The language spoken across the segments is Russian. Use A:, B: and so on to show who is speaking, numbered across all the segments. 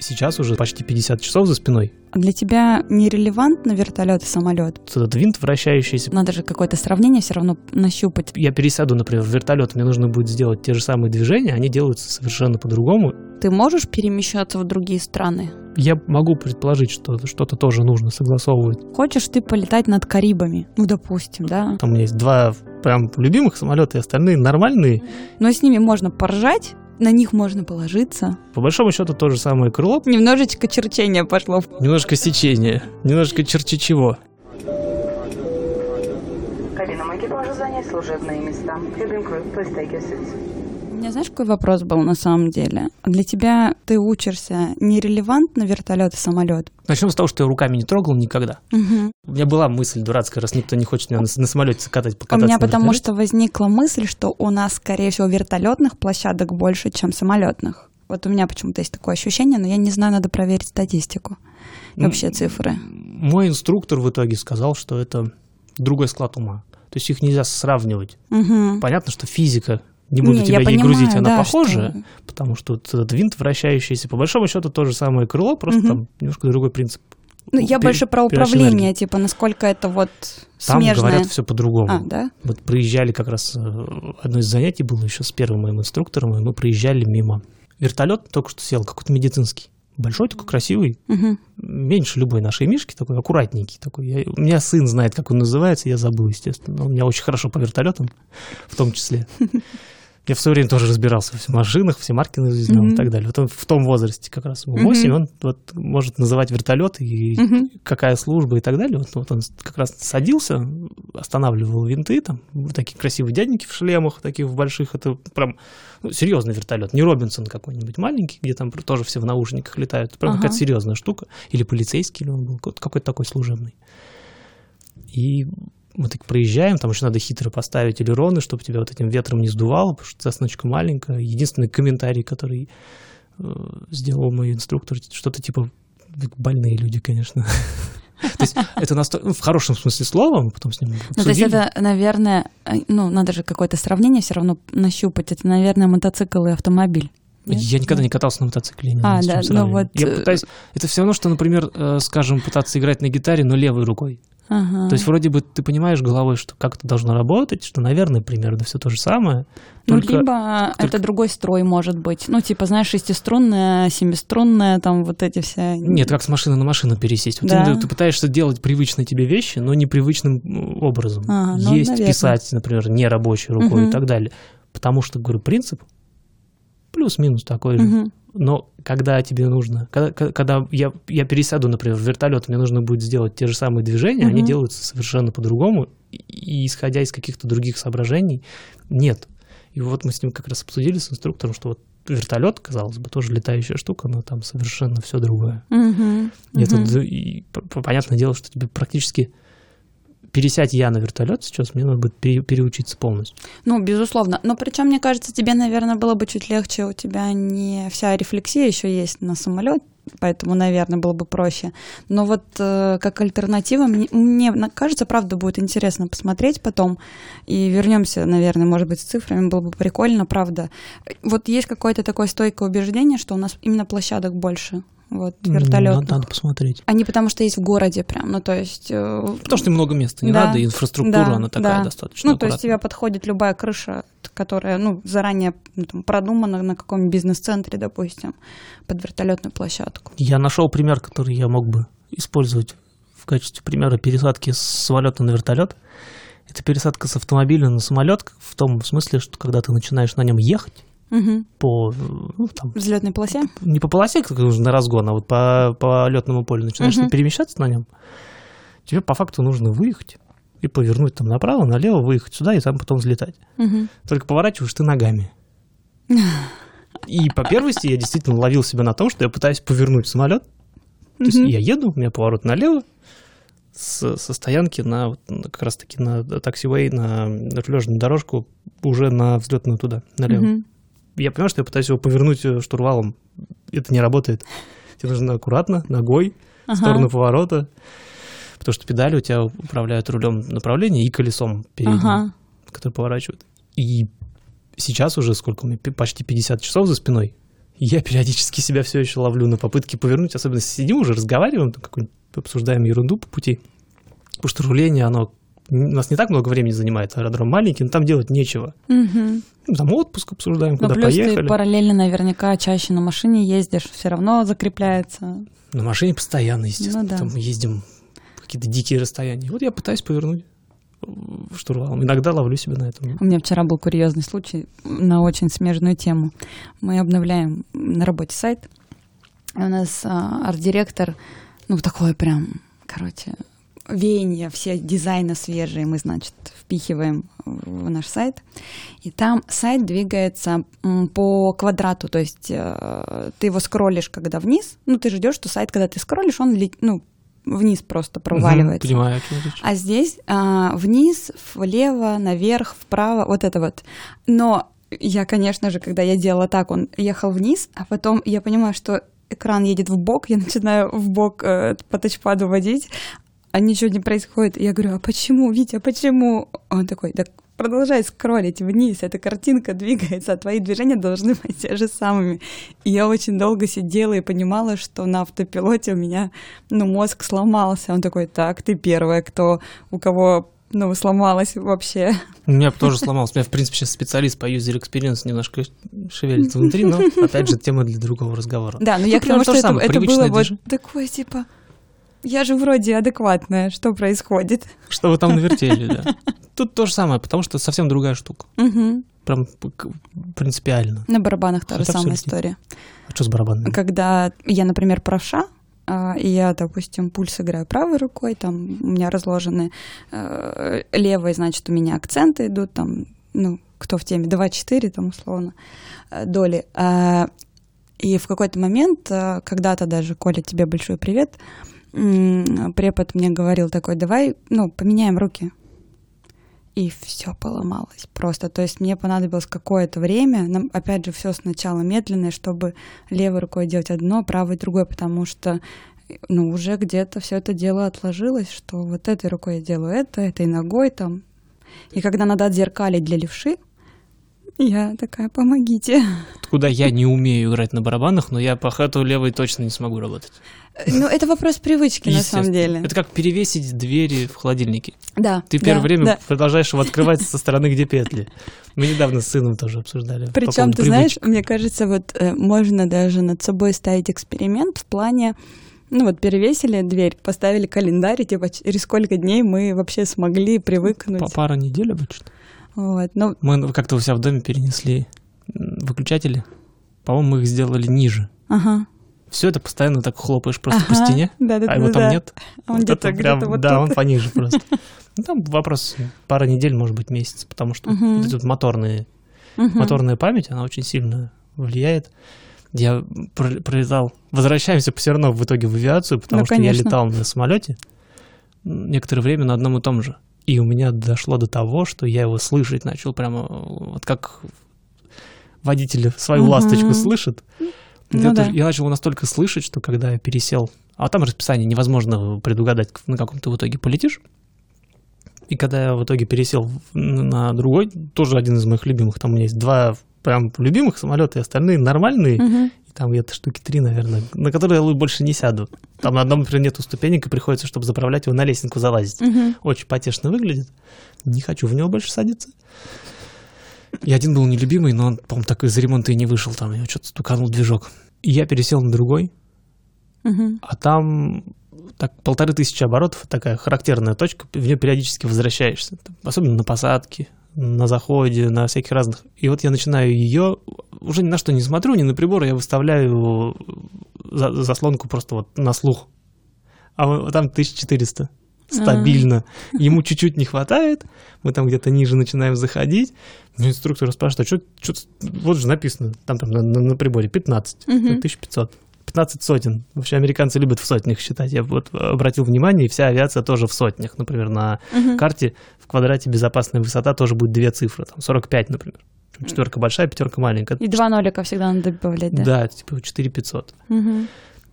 A: сейчас уже почти 50 часов за спиной.
B: А Для тебя нерелевантно вертолет и самолет?
A: Этот винт вращающийся.
B: Надо же какое-то сравнение все равно нащупать.
A: Я пересяду, например, в вертолет, мне нужно будет сделать те же самые движения, они делаются совершенно по-другому.
B: Ты можешь перемещаться в другие страны?
A: Я могу предположить, что что-то тоже нужно согласовывать.
B: Хочешь ты полетать над Карибами? Ну, допустим, да.
A: Там у меня есть два прям любимых самолета, и остальные нормальные.
B: Но с ними можно поржать, на них можно положиться.
A: По большому счету то же самое крыло,
B: Немножечко черчения пошло.
A: немножко сечение, немножко черчи чего.
C: Кабинам экипажа занять служебные места. Cabin crew, please take your seats.
B: У меня знаешь, какой вопрос был на самом деле? Для тебя ты учишься нерелевантно вертолет и самолет?
A: Начнем с того, что я руками не трогал никогда.
B: Угу.
A: У меня была мысль дурацкая, раз никто не хочет меня на, на самолете катать,
B: У
A: покататься.
B: меня
A: на
B: потому
A: вертолете.
B: что возникла мысль, что у нас, скорее всего, вертолетных площадок больше, чем самолетных. Вот у меня почему-то есть такое ощущение, но я не знаю, надо проверить статистику. И вообще цифры.
A: Мой инструктор в итоге сказал, что это другой склад ума. То есть их нельзя сравнивать.
B: Угу.
A: Понятно, что физика, не буду
B: Не,
A: тебя ей грузить,
B: понимаю,
A: она
B: да,
A: похожа,
B: что-
A: потому что вот этот винт вращающийся, по большому счету, то же самое крыло, просто
B: Мгм.
A: там немножко другой принцип.
B: Ну, я
A: Пер-
B: больше про управление,
A: энергии.
B: типа, насколько это вот
A: Там
B: смежное.
A: говорят все по-другому.
B: А, да?
A: Вот проезжали как раз, э, одно из занятий было еще с первым моим инструктором, и мы проезжали мимо. Вертолет только что сел, какой-то медицинский. Большой такой, красивый,
B: Мгм.
A: меньше любой нашей мишки, такой аккуратненький. Такой. Я- у меня сын знает, как он называется, я забыл, естественно. Но у меня очень хорошо по вертолетам, в том числе. Я в свое время тоже разбирался в машинах, все марки знал
B: Мгм.
A: и так далее. Вот он в том возрасте как раз, ему
B: Мгм.
A: 8, он вот может называть вертолет и
B: Мгм.
A: какая служба и так далее. Вот, вот он как раз садился, останавливал винты, там вот такие красивые дяденьки в шлемах, таких в больших, это прям ну, серьезный вертолет, не Робинсон какой-нибудь маленький, где там тоже все в наушниках летают, прям
B: Ага.
A: какая-то серьезная штука, или полицейский, или он был какой-то такой служебный. И мы так проезжаем, там еще надо хитро поставить элероны, чтобы тебя вот этим ветром не сдувало, потому что засночка маленькая. Единственный комментарий, который э, сделал мой инструктор, что-то типа «Вы больные люди, конечно. То есть это настолько, ну, в хорошем смысле слова, мы потом с ним
B: Ну, то есть
A: обсудили.
B: это, наверное, э, ну, надо же какое-то сравнение все равно нащупать. Это, наверное, мотоцикл и автомобиль. Нет?
A: Я никогда не катался на мотоцикле. не
B: А, да, ну вот,
A: Я
B: э,
A: пытаюсь... Это все равно, что, например, э, скажем, пытаться играть на гитаре, но левой рукой.
B: Ага.
A: То есть вроде бы ты понимаешь головой, что как это должно работать, что, наверное, примерно все то же самое.
B: Ну,
A: только-
B: либо
A: только-
B: это другой строй может быть. Ну, типа, знаешь, шестиструнная, семиструнная, там вот эти все.
A: Нет, как с машины на машину пересесть. Вот
B: Да.
A: ты, ты пытаешься делать привычные тебе вещи, но непривычным образом.
B: Ага, ну,
A: Есть,
B: наверное.
A: писать, например, не рабочей рукой
B: Мгм.
A: и так далее. Потому что, говорю, принцип плюс-минус такой же. Но когда тебе нужно, когда, когда я, я пересяду, например, в вертолет, мне нужно будет сделать те же самые движения, они
B: Мгм.
A: делаются совершенно по-другому, и, исходя из каких-то других соображений, нет. И вот мы с ним как раз обсудили с инструктором, что вот вертолет, казалось бы, тоже летающая штука, но там совершенно все другое.
B: Мгм.
A: И это и понятное дело, что тебе практически пересядь я на вертолет сейчас, мне надо будет пере- переучиться полностью.
B: Ну, безусловно. Но причем, мне кажется, тебе, наверное, было бы чуть легче. У тебя не вся рефлексия еще есть на самолет, поэтому, наверное, было бы проще. Но вот э, как альтернатива, мне, мне кажется, правда, будет интересно посмотреть потом. И вернемся, наверное, может быть, с цифрами, было бы прикольно, правда. Вот есть какое-то такое стойкое убеждение, что у нас именно площадок больше. Вот,
A: М,
B: вертолетных.
A: Надо, надо посмотреть.
B: Они потому что есть в городе прям, ну то есть... э,
A: Потому что много места не
B: Да,
A: надо, и инфраструктура,
B: да,
A: она такая
B: да.
A: достаточно
B: Ну, то есть
A: аккуратная.
B: тебе подходит любая крыша, которая, ну, заранее ну, там, продумана на каком-нибудь бизнес-центре, допустим, под вертолетную площадку.
A: Я нашел пример, который я мог бы использовать в качестве примера пересадки с самолета на вертолет. Это пересадка с автомобиля на самолет в том смысле, что когда ты начинаешь на нем ехать
B: Мгм.
A: по, ну, там,
B: взлетной полосе?
A: не по полосе, как нужно на разгон, а вот по, по летному полю начинаешь
B: Мгм.
A: перемещаться на нем, тебе по факту нужно выехать и повернуть там направо, налево, выехать сюда и там потом взлетать.
B: Мгм.
A: Только поворачиваешь ты ногами. И по первости я действительно ловил себя на том, что я пытаюсь повернуть самолет. То есть я еду, у меня поворот налево, с, со стоянки на вот как раз таки на таксивей, на рулежную дорожку, уже на взлетную туда, налево.
B: Мгм.
A: Я понимаю, что я пытаюсь его повернуть э, штурвалом. Это не работает. Тебе нужно аккуратно, ногой, в
B: Ага.
A: сторону поворота. Потому что педали у тебя управляют рулем направления и колесом передним,
B: Ага.
A: который поворачивает. И сейчас уже сколько у меня, почти 50 часов за спиной. Я периодически себя все еще ловлю на попытке повернуть, особенно сидим уже, разговариваем, там обсуждаем ерунду по пути. Потому что руление, оно у нас не так много времени занимает, аэродром маленький, но там делать нечего. Ну, там отпуск обсуждаем,
B: Но
A: куда
B: плюс ты
A: поехали.
B: параллельно наверняка чаще на машине ездишь, все равно закрепляется.
A: На машине постоянно, естественно.
B: Ну да.
A: Там ездим какие-то дикие расстояния. Вот я пытаюсь повернуть штурвалом. Иногда ловлю себя на этом.
B: У меня вчера был курьезный случай на очень смежную тему. Мы обновляем на работе сайт. У нас а, арт-директор, ну, такой прям, короче, веяние, все дизайны свежие мы, значит, впихиваем в наш сайт. И там сайт двигается по квадрату, то есть э, ты его скроллишь, когда вниз, ну, ты ждешь, что сайт, когда ты скроллишь, он, ну, вниз просто проваливается.
A: Мгм, понимаю.
B: А здесь а, вниз, влево, наверх, вправо, вот это вот. Но я, конечно же, когда я делала так, он ехал вниз, а потом я понимаю, что экран едет в бок, я начинаю в бок э, по тачпаду водить, а ничего не происходит. Я говорю, а почему, Витя, почему? Он такой, да продолжай скроллить вниз, эта картинка двигается, а твои движения должны быть те же самыми. И я очень долго сидела и понимала, что на автопилоте у меня, ну, мозг сломался. Он такой, так, ты первая, кто, у кого, ну, сломалась вообще.
A: У меня тоже сломалось. У меня, в принципе, сейчас специалист по user experience немножко шевелится внутри, но, опять же, тема для другого разговора.
B: Да, но я к тому, что это, это было вот такое, типа, я же вроде адекватная, что происходит?
A: Что вы там навертели, да. Тут то же самое, потому что совсем другая штука. Прям принципиально.
B: На барабанах та же самая история.
A: А что с барабанами?
B: Когда я, например, правша, а, и я, допустим, пульс играю правой рукой, там у меня разложены э, левой, значит, у меня акценты идут, там, ну, кто в теме, 2-4, там, условно, э, доли. А, И в какой-то момент, э, когда-то даже, Коля, тебе большой привет, препод мне говорил такой, давай, ну, поменяем руки. И все поломалось просто. То есть мне понадобилось какое-то время, нам, опять же, все сначала медленное, чтобы левой рукой делать одно, правой другой, потому что ну, уже где-то все это дело отложилось, что вот этой рукой я делаю это, этой ногой там. И когда надо отзеркалить для левши, я такая, помогите.
A: Куда я не умею играть на барабанах, но я по хату левой точно не смогу работать.
B: Ну, это вопрос привычки, на самом деле.
A: Это как перевесить двери в холодильнике.
B: Да.
A: Ты
B: да,
A: первое время
B: да.
A: продолжаешь его открывать со стороны, где петли. Мы недавно с сыном тоже обсуждали. по
B: Причем,
A: поводу
B: ты знаешь,
A: привычек.
B: мне кажется, вот э, можно даже над собой ставить эксперимент в плане, ну вот перевесили дверь, поставили календарь, и типа через сколько дней мы вообще смогли привыкнуть.
A: По пара недель обычно.
B: Вот. Ну,
A: Мы как-то у себя в доме перенесли выключатели. По-моему, мы их сделали ниже.
B: ага.
A: Все это постоянно так хлопаешь просто по
B: Ага.
A: стене,
B: Да-да-да,
A: а его там
B: да.
A: нет.
B: Он
A: Вот
B: где-то,
A: это прям-
B: вот
A: Да,
B: тут.
A: он пониже просто. Ну, Там вопрос пара недель, может быть, месяц, потому что
B: Мгм.
A: вот эти вот моторные,
B: Мгм.
A: моторная память, она очень сильно влияет. Я про- пролетал, возвращаемся все равно в итоге в авиацию, потому
B: Ну,
A: что я
B: конечно.
A: летал на самолете некоторое время на одном и том же. И у меня дошло до того, что я его слышать начал прямо вот как водитель свою
B: Мгм.
A: ласточку слышит.
B: Ну
A: я,
B: да.
A: тоже- я начал его настолько слышать, что когда я пересел, а там расписание невозможно предугадать, на каком ты в итоге полетишь. И когда я в итоге пересел на другой, тоже один из моих любимых, там у меня есть два прям любимых самолета, и остальные нормальные,
B: Мгм.
A: и там где-то штуки три, наверное, на которые я больше не сяду. Там на одном, например, нету ступенек, и приходится, чтобы заправлять его, на лестницу залазить.
B: Мгм.
A: Очень потешно выглядит. Не хочу в него больше садиться. И один был нелюбимый, но он, по-моему, так из ремонта и не вышел. Там его что-то стуканул движок. И я пересел на другой,
B: Мгм.
A: а там так полторы тысячи оборотов, такая характерная точка, в нее периодически возвращаешься. Особенно на посадке, на заходе, на всяких разных. И вот я начинаю ее, уже ни на что не смотрю, ни на прибор, я выставляю за- заслонку просто вот на слух. А там 1400. Стабильно. Ему чуть-чуть не хватает. Мы там где-то ниже начинаем заходить. Ну, инструктор спрашивает, а что, вот же написано, там, там на, на- на приборе 15,
B: Мгм.
A: ну, 1500. 15 сотен. Вообще американцы любят в сотнях считать. Я вот обратил внимание, и вся авиация тоже в сотнях. Например, на
B: Мгм.
A: карте в квадрате безопасная высота тоже будет две цифры. Там 45, например. Четверка большая, пятерка маленькая.
B: И два нолика всегда надо добавлять, да?
A: Да, типа 4500.
B: Мгм.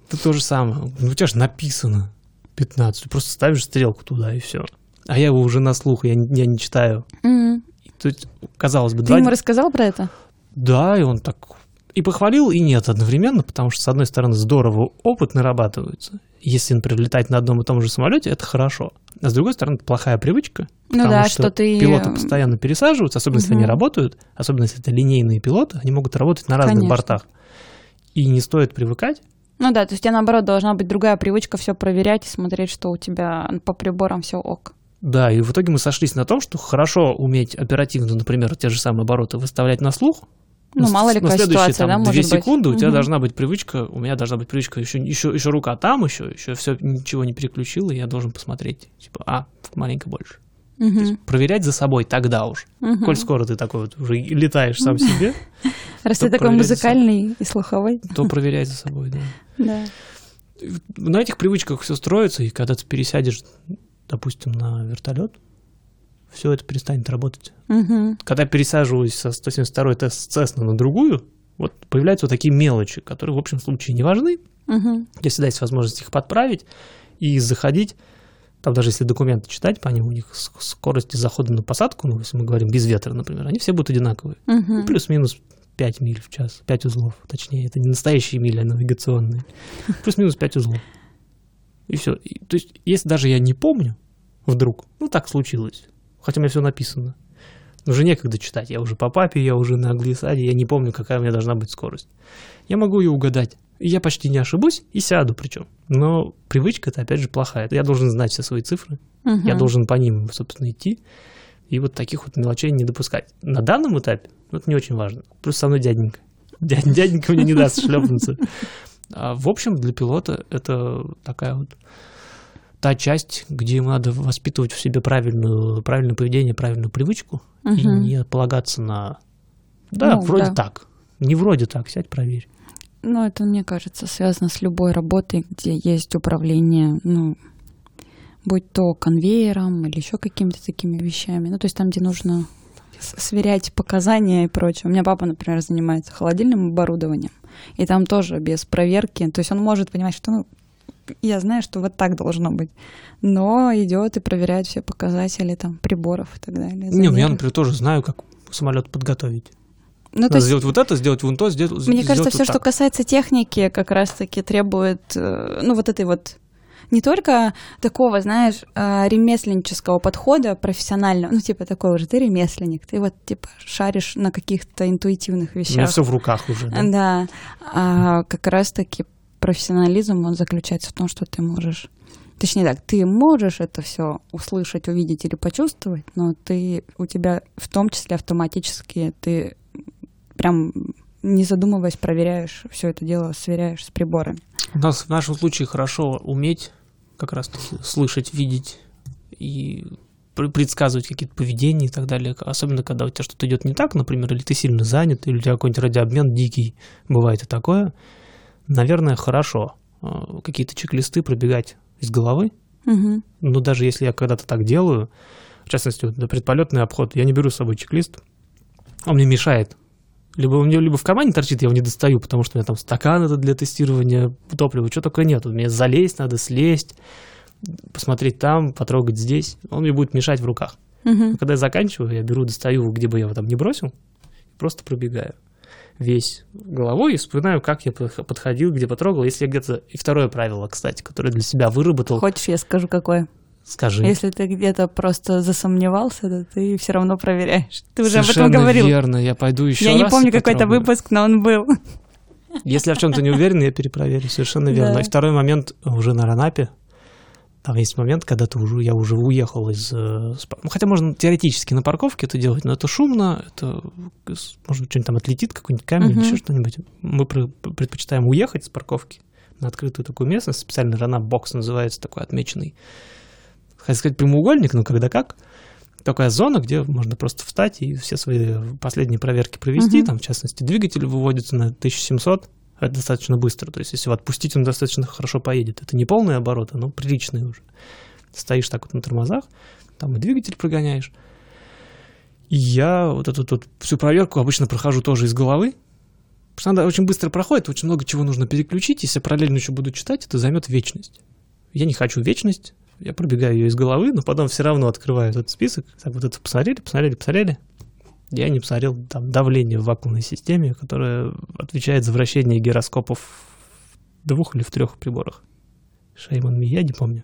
A: Это то же самое. Ну, у тебя же написано 15. Ты просто ставишь стрелку туда и все. А я его уже на слух, я, не- я не читаю. И тут, казалось бы,
B: Ты
A: два...
B: ему рассказал про это?
A: Да, и он так... и похвалил, и нет одновременно, потому что, с одной стороны, здорово опыт нарабатывается. Если, например, летать на одном и том же самолете, это хорошо. А с другой стороны, это плохая привычка,
B: Ну
A: потому
B: да,
A: что,
B: что ты-
A: пилоты постоянно пересаживаются, особенно если они работают, особенно если это линейные пилоты, они могут работать на разных
B: Конечно.
A: бортах. И не стоит привыкать.
B: Ну да, то есть у тебя наоборот должна быть другая привычка все проверять и смотреть, что у тебя по приборам все ок.
A: Да, и в итоге мы сошлись на том, что хорошо уметь оперативно, например, те же самые обороты выставлять на слух.
B: Ну,
A: с-
B: мало ли
A: на
B: какая
A: следующие,
B: ситуация,
A: там,
B: да,
A: две
B: может быть.
A: секунды у тебя
B: Мгм.
A: должна быть привычка, у меня должна быть привычка, еще, еще, еще рука там, еще, еще все ничего не переключила, и я должен посмотреть, типа, а, маленько больше.
B: Мгм.
A: Проверять за собой тогда уж.
B: Мгм.
A: Коль скоро ты такой вот уже летаешь сам себе,
B: Раз ты такой музыкальный и слуховой.
A: то проверяй за собой, да.
B: Да.
A: На этих привычках все строится, и когда ты пересядешь, допустим, на вертолет, все это перестанет работать.
B: Мгм.
A: Когда пересаживаюсь со 172 тест Cessna на другую, вот появляются вот такие мелочи, которые в общем случае не важны.
B: Мгм.
A: У тебя всегда есть возможность их подправить и заходить. Там даже если документы читать по ним, у них скорости захода на посадку, ну, если мы говорим без ветра, например, они все будут одинаковые.
B: Мгм.
A: Ну, плюс-минус 5 миль в час, 5 узлов, точнее, это не настоящие мили, а навигационные. Плюс-минус 5 узлов. И все. то есть, если даже я не помню, вдруг, ну так случилось, хотя у меня все написано, уже некогда читать, я уже по папе, я уже на глиссаде, я не помню, какая у меня должна быть скорость. Я могу ее угадать. И я почти не ошибусь и сяду причем. Но привычка это опять же плохая. Я должен знать все свои цифры,
B: Мгм.
A: я должен по ним, собственно, идти. И вот таких вот мелочей не допускать. На данном этапе ну, это не очень важно. Плюс со мной дяденька. Дядь- Дяденька мне не даст шлепнуться. А в общем, для пилота это такая вот та часть, где ему надо воспитывать в себе правильную, правильное поведение, правильную привычку и
B: Мгм.
A: не полагаться на... Да,
B: Ну,
A: вроде
B: да.
A: так. Не вроде так, сядь, проверь.
B: Ну, это, мне кажется, связано с любой работой, где есть управление, ну, будь то конвейером или еще какими-то такими вещами. Ну, то есть там, где нужно сверять показания и прочее. У меня папа, например, занимается холодильным оборудованием, и там тоже без проверки. То есть он может понимать, что, ну, я знаю, что вот так должно быть, но идет и проверяет все показатели там приборов и так далее.
A: Не, ну я, например, тоже знаю, как самолет подготовить.
B: Ну, то
A: Надо
B: есть
A: сделать вот это, сделать вон то, сделать
B: Мне кажется,
A: сделать
B: все,
A: вот
B: что
A: так.
B: касается техники, как раз-таки требует, э, ну, вот этой вот не только такого, знаешь, э, ремесленнического подхода профессионального, ну, типа такой уже, ты ремесленник, ты вот, типа, шаришь на каких-то интуитивных
A: У меня
B: вещах.
A: все в руках уже. да.
B: Да, а как раз-таки профессионализм, он заключается в том, что ты можешь Точнее так, ты можешь это все услышать, увидеть или почувствовать, но ты у тебя в том числе автоматически ты прям не задумываясь проверяешь все это дело, сверяешь с приборами.
A: У нас в нашем случае хорошо уметь как раз слышать, видеть и пр- предсказывать какие-то поведения и так далее. Особенно, когда у тебя что-то идет не так, например, или ты сильно занят, или у тебя какой-нибудь радиообмен дикий, бывает и такое. Наверное, хорошо э, какие-то чек-листы пробегать из головы.
B: Мгм.
A: Но даже если я когда-то так делаю, в частности, вот предполетный обход, я не беру с собой чек-лист, он мне мешает. Либо у меня либо в кармане торчит, я его не достаю, потому что у меня там стакан это для тестирования топлива, что только нет. Мне залезть надо, слезть, посмотреть там, потрогать здесь. Он мне будет мешать в руках. Но когда я заканчиваю, я беру, достаю, где бы я его там не бросил, и просто пробегаю весь головой и вспоминаю, как я подх- подходил, где потрогал. Если я где-то... И второе правило, кстати, которое для себя выработал.
B: Хочешь, я скажу, какое?
A: Скажи.
B: Если ты где-то просто засомневался, то ты все равно проверяешь. Ты уже об этом
A: Совершенно
B: говорил.
A: верно. Я пойду еще
B: Я
A: раз
B: не помню какой-то выпуск, но он был.
A: Если я в чем-то не уверен, я перепроверю. Совершенно верно.
B: Да.
A: И второй момент уже на Ранапе. Там есть момент, когда ты уже, я уже уехал из... э, Ну, хотя можно теоретически на парковке это делать, но это шумно, это, может быть, что-нибудь там отлетит, какой-нибудь камень или еще что-нибудь. Мы пр- предпочитаем уехать с парковки на открытую такую местность, специально Ранап-бокс называется, такой отмеченный. Хотел сказать прямоугольник, но когда как. Такая зона, где можно просто встать и все свои последние проверки провести.
B: Мгм.
A: Там, в частности, двигатель выводится на 1700. Это достаточно быстро. То есть, если его отпустить, он достаточно хорошо поедет. Это не полные обороты, но приличные уже. Стоишь так вот на тормозах, там и двигатель прогоняешь. И я вот эту вот всю проверку обычно прохожу тоже из головы. Потому что она очень быстро проходит, очень много чего нужно переключить. Если параллельно еще буду читать, это займет вечность. Я не хочу вечность, я пробегаю ее из головы, но потом все равно открываю этот список. Так, вот это посмотрели, посмотрели, посмотрели. Я не посмотрел там давление в вакуумной системе, которое отвечает за вращение гироскопов в двух или в трех приборах. Шейман я не помню.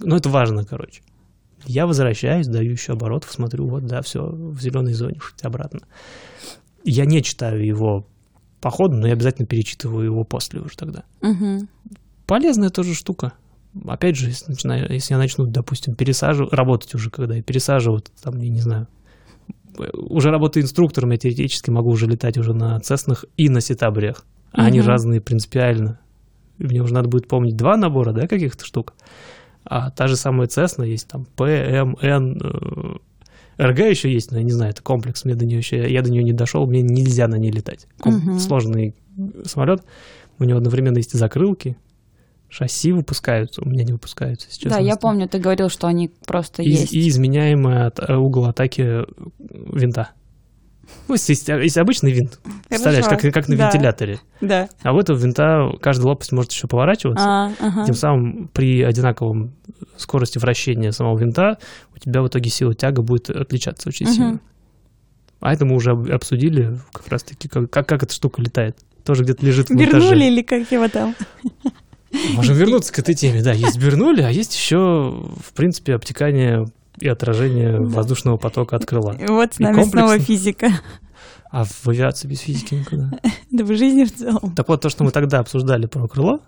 A: Но это важно, короче. Я возвращаюсь, даю еще оборотов, смотрю, вот, да, все в зеленой зоне, обратно. Я не читаю его по ходу, но я обязательно перечитываю его после уже тогда.
B: Угу.
A: Полезная тоже штука. Опять же, если, начинаю, если я начну, допустим, пересаживать, работать уже, когда я пересаживаю, там, я не знаю, уже работаю инструктором, я теоретически могу уже летать уже на Цеснах и на Ситабриях. А они разные принципиально. Мне уже надо будет помнить два набора, да, каких-то штук. А та же самая Цесна есть там П, М, Н, э, РГ еще есть, но я не знаю, это комплекс, мне до нее еще, я до нее не дошел, мне нельзя на ней летать. Ком-
B: Мгм.
A: Сложный самолет, у него одновременно есть и закрылки, шасси выпускаются, у меня не выпускаются сейчас.
B: Да, я помню, ты говорил, что они просто
A: И,
B: есть.
A: и изменяемый от- э, угол атаки винта. Ну, если, есть- если обычный винт, представляешь, как, как на
B: Да.
A: вентиляторе.
B: Да.
A: А у этого винта каждая лопасть может еще поворачиваться.
B: А, ага.
A: Тем самым при одинаковом скорости вращения самого винта у тебя в итоге сила тяга будет отличаться очень
B: Мгм.
A: сильно. А это мы уже об- обсудили как раз-таки, как, как, как эта штука летает. Тоже где-то лежит в монтаже.
B: Вернули или как его там?
A: Можем вернуться к этой теме. Да, есть вернули, а есть еще, в принципе, обтекание и отражение воздушного потока от крыла.
B: Вот с нами снова физика.
A: А в авиации без физики никуда.
B: Да в жизни в целом.
A: Так вот, то, что мы тогда обсуждали про крыло,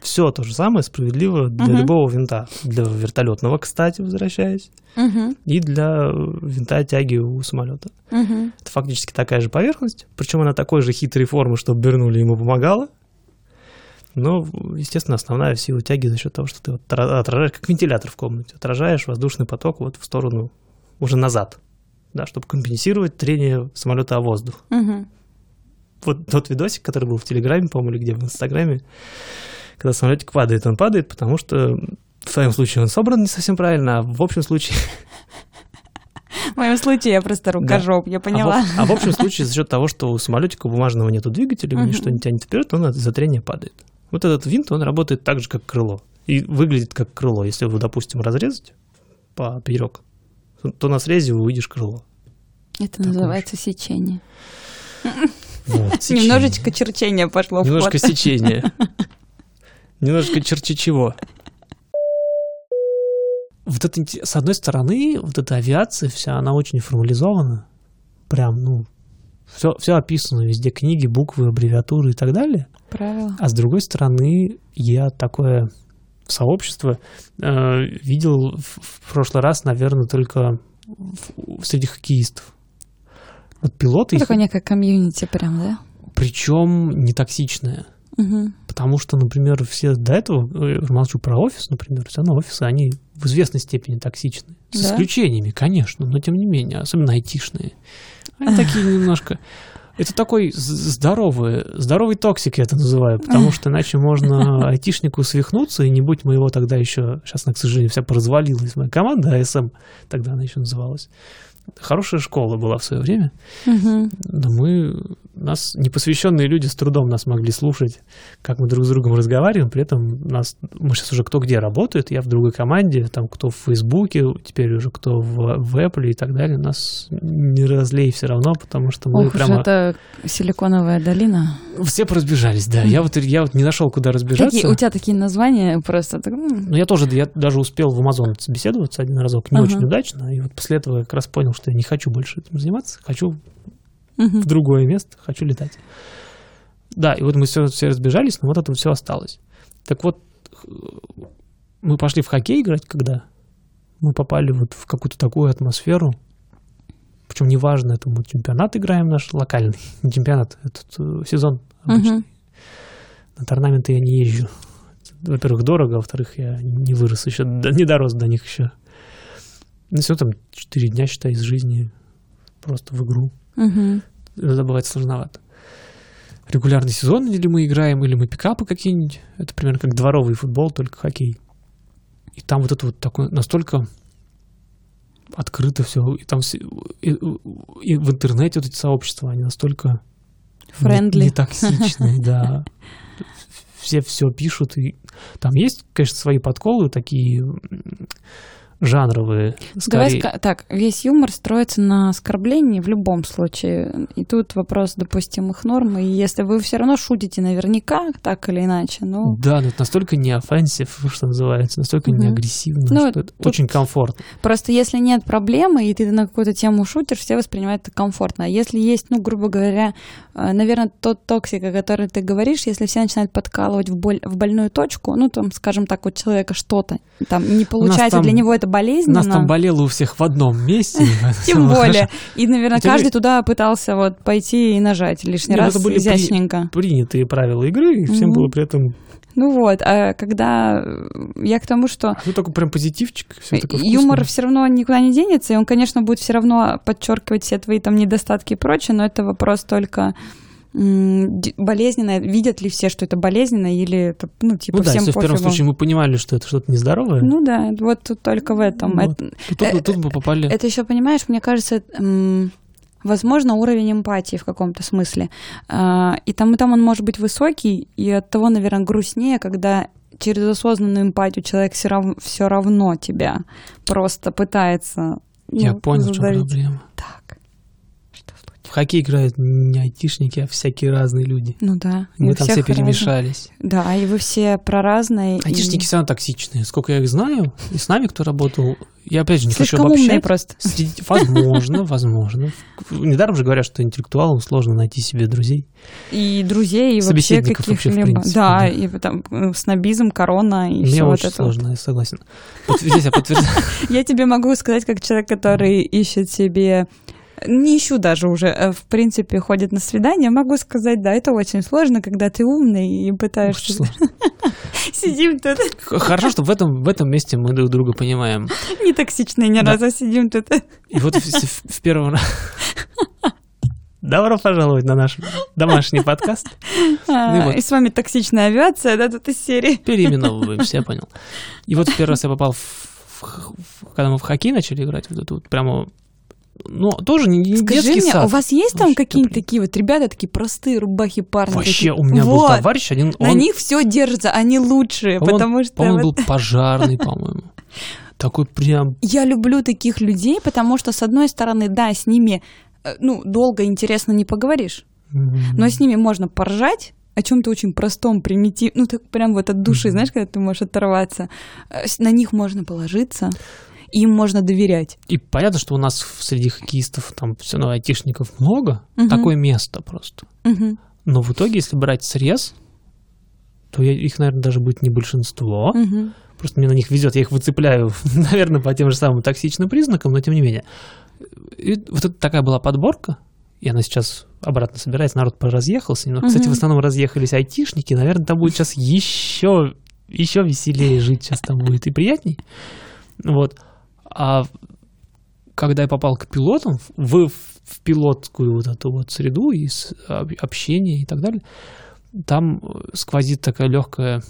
A: все то же самое справедливо для
B: Мгм.
A: любого винта. Для вертолетного, кстати, возвращаясь,
B: Мгм,
A: и для винта тяги у самолета.
B: мгм.
A: Это фактически такая же поверхность, причем она такой же хитрой формы, чтобы Бернули ему помогала. Но, естественно, основная сила тяги за счет того, что ты отражаешь, как вентилятор в комнате, отражаешь воздушный поток вот в сторону, уже назад, да, чтобы компенсировать трение самолета о воздух.
B: Мгм.
A: Вот тот видосик, который был в Телеграме, по-моему, или где, в Инстаграме, когда самолетик падает, он падает, потому что в своем случае он собран не совсем правильно, а в общем случае
B: В моем случае я просто рукожоп, я
A: А
B: поняла.
A: в, а в общем случае за счет того, что у самолетика бумажного нету двигателя,
B: Мгм.
A: ничто не тянет вперед, он из-за трения падает. Вот этот винт, он работает так же, как крыло. И выглядит как крыло. Если его, допустим, разрезать поперек, то на срезе увидишь крыло.
B: Это
A: Такое
B: называется сечение.
A: Вот, сечение.
B: Немножечко черчение пошло в
A: Немножко
B: ход.
A: сечение. Немножко черчи чего. Вот это, с одной стороны, вот эта авиация вся, она очень формализована. Прям, ну, все, все описано везде, книги, буквы, аббревиатуры и так далее.
B: Правило.
A: А с другой стороны, я такое сообщество э, видел в, в прошлый раз, наверное, только в- среди хоккеистов. Вот пилоты,
B: Ну,
A: их,
B: Такое некое комьюнити прям, да?
A: причем не токсичное.
B: Мгм.
A: Потому что, например, все до этого, э, я молчу про офис, например, все равно офисы, они в известной степени токсичны. С
B: Да?
A: исключениями, конечно, но тем не менее, особенно айтишные. Они такие немножко... Это такой здоровый, здоровый токсик, я это называю, потому что иначе можно айтишнику свихнуться, и не будь моего тогда еще, сейчас она, к сожалению, вся поразвалилась, моя команда АСМ, тогда она еще называлась. Хорошая школа была в свое время,
B: Мгм.
A: но мы, нас, непосвященные люди с трудом нас могли слушать, как мы друг с другом разговариваем, при этом нас, мы сейчас уже кто где работает, я в другой команде, там кто в Фейсбуке, теперь уже кто в, в Apple и так далее, нас не разлей все равно, потому что мы
B: Ох
A: прямо
B: это силиконовая долина.
A: все поразбежались, да, я вот, я вот не нашел, куда разбежаться.
B: Какие, у тебя такие названия просто...
A: Но я тоже, я даже успел в Amazon собеседоваться один разок, не
B: Ага.
A: очень удачно, и вот после этого я как раз понял, что я не хочу больше этим заниматься, хочу в другое место, хочу летать. Да, и вот мы все, все разбежались, но вот это все осталось. Так вот, мы пошли в хоккей играть, когда мы попали вот в какую-то такую атмосферу. Причем неважно, это мы чемпионат играем наш локальный, не чемпионат, этот э, сезон обычный. На торнаменты я не езжу. Во-первых, дорого, а во-вторых, я не вырос еще, не дорос до них еще. Ну, все там 4 дня, считай, из жизни просто в игру. Это бывает сложновато. Регулярный сезон, или мы играем, или мы пикапы какие-нибудь. Это примерно как дворовый футбол, только хоккей. И там вот это вот такое настолько открыто все. И там все- и, и в интернете вот эти сообщества, они настолько
B: Френдли.
A: не, не токсичные, да. Все все пишут. И там есть, конечно, свои подколы такие жанровые.
B: Давай
A: Скорее,
B: ска- так, весь юмор строится на оскорблении в любом случае. И тут вопрос допустимых норм. И если вы все равно шутите наверняка, так или иначе, ну,
A: Да, но это настолько не offensive, что называется, настолько не
B: Мгм.
A: агрессивно,
B: Ну,
A: что это очень комфортно.
B: Просто если нет проблемы, и ты на какую-то тему шутишь, все воспринимают это комфортно. А если есть, ну, грубо говоря, э, наверное, тот токсик, о котором ты говоришь, если все начинают подкалывать в, боль, в больную точку, ну, там, скажем так, у человека что-то, там, не получается,
A: там-
B: для него это
A: У
B: болезненно.
A: нас там болело у всех в одном месте.
B: Тем более. И, наверное, каждый туда пытался вот пойти и нажать лишний
A: ну,
B: раз
A: это
B: изящненько.
A: Принятые правила игры, и всем было при этом,
B: Ну вот, а когда э, я к тому, что
A: ну, такой прям позитивчик, все такое
B: юмор все равно никуда не денется, и он, конечно, будет все равно подчеркивать все твои там недостатки и прочее, но это вопрос только болезненно. Видят ли все, что это болезненно, или это, ну, типа,
A: Ну да,
B: всем
A: если в первом
B: пофигу.
A: случае мы понимали, что это что-то нездоровое,
B: Ну да, вот тут только в этом.
A: Вот.
B: Это-
A: то тут,
B: э,
A: тут мы попали.
B: Это еще, понимаешь, мне кажется, возможно, уровень эмпатии в каком-то смысле. А, И там, и там он может быть высокий, и от того, наверное, грустнее, когда через осознанную эмпатию человек все равно, все равно тебя просто пытается
A: Я
B: ну,
A: понял, в чем
B: задавить.
A: проблема.
B: Так.
A: В хоккей играют не айтишники, а всякие разные люди.
B: Ну да. и
A: Мы там все
B: всех разные.
A: перемешались.
B: Да, и вы все про разные. и
A: Айтишники все равно токсичные. Сколько я их знаю, и с нами кто работал, я опять же не хочу
B: Слишком умные
A: обобщать.
B: просто.
A: Среди- Возможно, возможно. Недаром же говорят, что интеллектуалам сложно найти себе друзей.
B: И друзей, и вообще каких-либо. да,
A: да.
B: и там э, снобизм, корона, и
A: Мне
B: все вот это.
A: сложно, я согласен. Здесь я подтверждаю.
B: Я тебе могу сказать, как человек, который ищет себе не ищу даже уже, э, в принципе, ходит на свидание, могу сказать, да, это очень сложно, когда ты умный и пытаешься... Сидим тут,
A: Хорошо, что в этом, в этом месте мы друг друга понимаем.
B: не токсичные ни
A: Да.
B: разу, сидим тут.
A: И вот в, в- в первом раз... Добро пожаловать на наш домашний подкаст.
B: А,
A: и вот.
B: И с вами токсичная авиация, да, тут из серии.
A: Переименовываемся, я понял. И вот в первый раз я попал, в, в- в- когда мы в хоккей начали играть, вот это вот прямо, ну, тоже не, не
B: Скажи
A: детский
B: мне,
A: сад.
B: у вас есть там какие-нибудь такие вот ребята, такие простые рубахи парни?
A: Вообще,
B: такие?
A: у меня был
B: Вот,
A: товарищ один,
B: На
A: он,
B: них все держится, они лучшие,
A: по-моему,
B: потому что...
A: по-моему,
B: вот-
A: был пожарный, по-моему. Такой прям
B: Я люблю таких людей, потому что, с одной стороны, да, с ними, э, ну, долго интересно не поговоришь, но с ними можно поржать о чем-то очень простом, примитив, ну, так прям вот от души, знаешь, когда ты можешь оторваться. Э, На них можно положиться, им можно доверять.
A: И понятно, что у нас среди хоккеистов, там, все равно айтишников много,
B: Мгм.
A: такое место просто.
B: Мгм,
A: Но в итоге, если брать срез, то я- их, наверное, даже будет не большинство.
B: мгм.
A: Просто мне на них везет, я их выцепляю, наверное, по тем же самым токсичным признакам, но тем не менее. И вот это такая была подборка, и она сейчас обратно собирается, народ поразъехался. Но, кстати,
B: Мгм.
A: в основном разъехались айтишники, наверное, там будет сейчас еще, еще веселее жить, сейчас там будет и приятней. Вот. А когда я попал к пилотам, в, в пилотскую вот эту вот среду и с- общение и так далее, там э, сквозит такая легкая,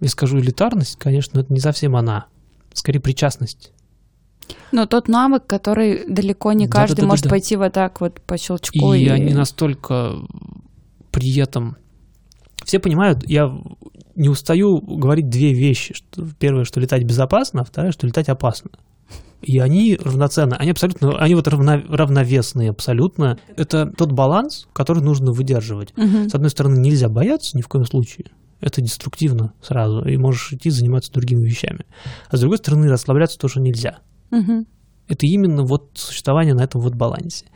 A: я скажу, элитарность, конечно, это не совсем она, скорее причастность.
B: Но тот навык, который далеко не каждый может пойти вот так вот по щелчку.
A: И они настолько при этом... Все понимают, я не устаю говорить две вещи. Что, первое, что летать безопасно, а второе, что летать опасно. И они равноценны, они абсолютно, они вот равно- равновесные абсолютно. Это тот баланс, который нужно выдерживать.
B: Мгм.
A: С одной стороны, нельзя бояться ни в коем случае. Это деструктивно сразу, и можешь идти заниматься другими вещами. А с другой стороны, расслабляться тоже нельзя.
B: Мгм.
A: Это именно вот существование на этом вот балансе.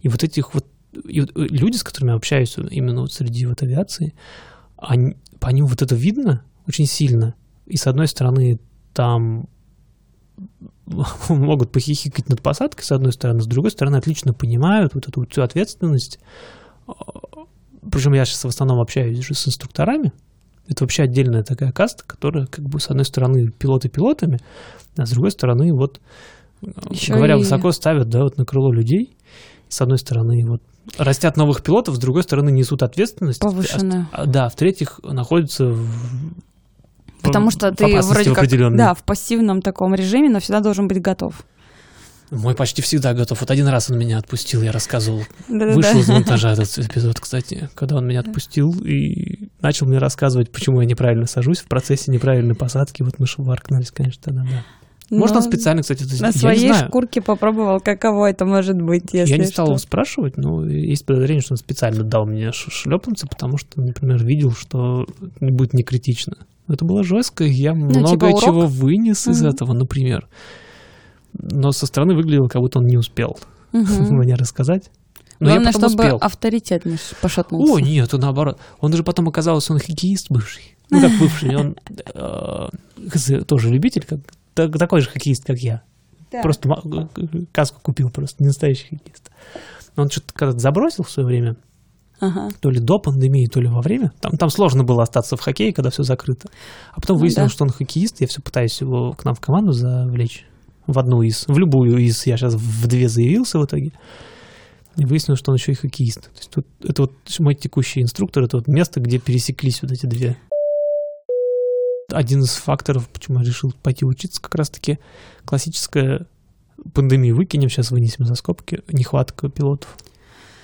A: И вот этих вот и э, люди, с которыми я общаюсь именно вот среди вот авиации, они, по ним вот это видно очень сильно. И с одной стороны, там могут похихикать над посадкой, с одной стороны, с другой стороны, отлично понимают вот эту всю ответственность. Причем я сейчас в основном общаюсь же с инструкторами. Это вообще отдельная такая каста, которая, как бы, с одной стороны, пилоты пилотами, а с другой стороны, вот, э,
B: Ещё
A: говоря
B: и-
A: высоко, ставят, да, вот на крыло людей. С одной стороны, вот, растят новых пилотов, с другой стороны, несут ответственность.
B: Повышенную.
A: А, да, в-третьих, находятся в...
B: Потому что ты вроде как, да, в пассивном таком режиме, но всегда должен быть готов.
A: Мой почти всегда готов. Вот один раз он меня отпустил, я рассказывал.
B: Да-да-да.
A: Вышел из монтажа этот эпизод, кстати, когда он меня отпустил и начал мне рассказывать, почему я неправильно сажусь в процессе неправильной посадки. Вот мы шваркнулись, конечно, тогда, да. Может,
B: Но
A: он специально, кстати, это
B: На
A: я не
B: своей шкурке попробовал, каково это может быть, если
A: Я не стал
B: что.
A: его спрашивать, но есть подозрение, что он специально дал мне ш- шлепанцы, потому что, например, видел, что будет не критично. Это было жестко, я
B: типа
A: много
B: урок?
A: чего вынес из этого, например. Но со стороны выглядело, как будто он не успел мне рассказать. Но
B: Главное,
A: я потом
B: чтобы
A: успел.
B: авторитет не пошатнулся.
A: О, нет, наоборот. Он же потом оказался, он хоккеист бывший. Ну, как бывший, он э, тоже любитель, как, так- такой же хоккеист, как я. Просто каску купил, просто не настоящий хоккеист. Он что-то когда-то забросил в свое время,
B: Ага.
A: то ли до пандемии, то ли во время. Там, там сложно было остаться в хоккее, когда все закрыто. А потом
B: Ну
A: выяснилось,
B: да.
A: что он хоккеист. Я все пытаюсь его к нам в команду завлечь. В одну из. В любую из. Я сейчас в две заявился в итоге. И выяснилось, что он еще и хоккеист. То есть тут, это вот мой текущий инструктор, это вот место, где пересеклись вот эти две. Один из факторов, почему я решил пойти учиться, как раз-таки классическая пандемия. Выкинем, сейчас вынесем за скобки, нехватка пилотов.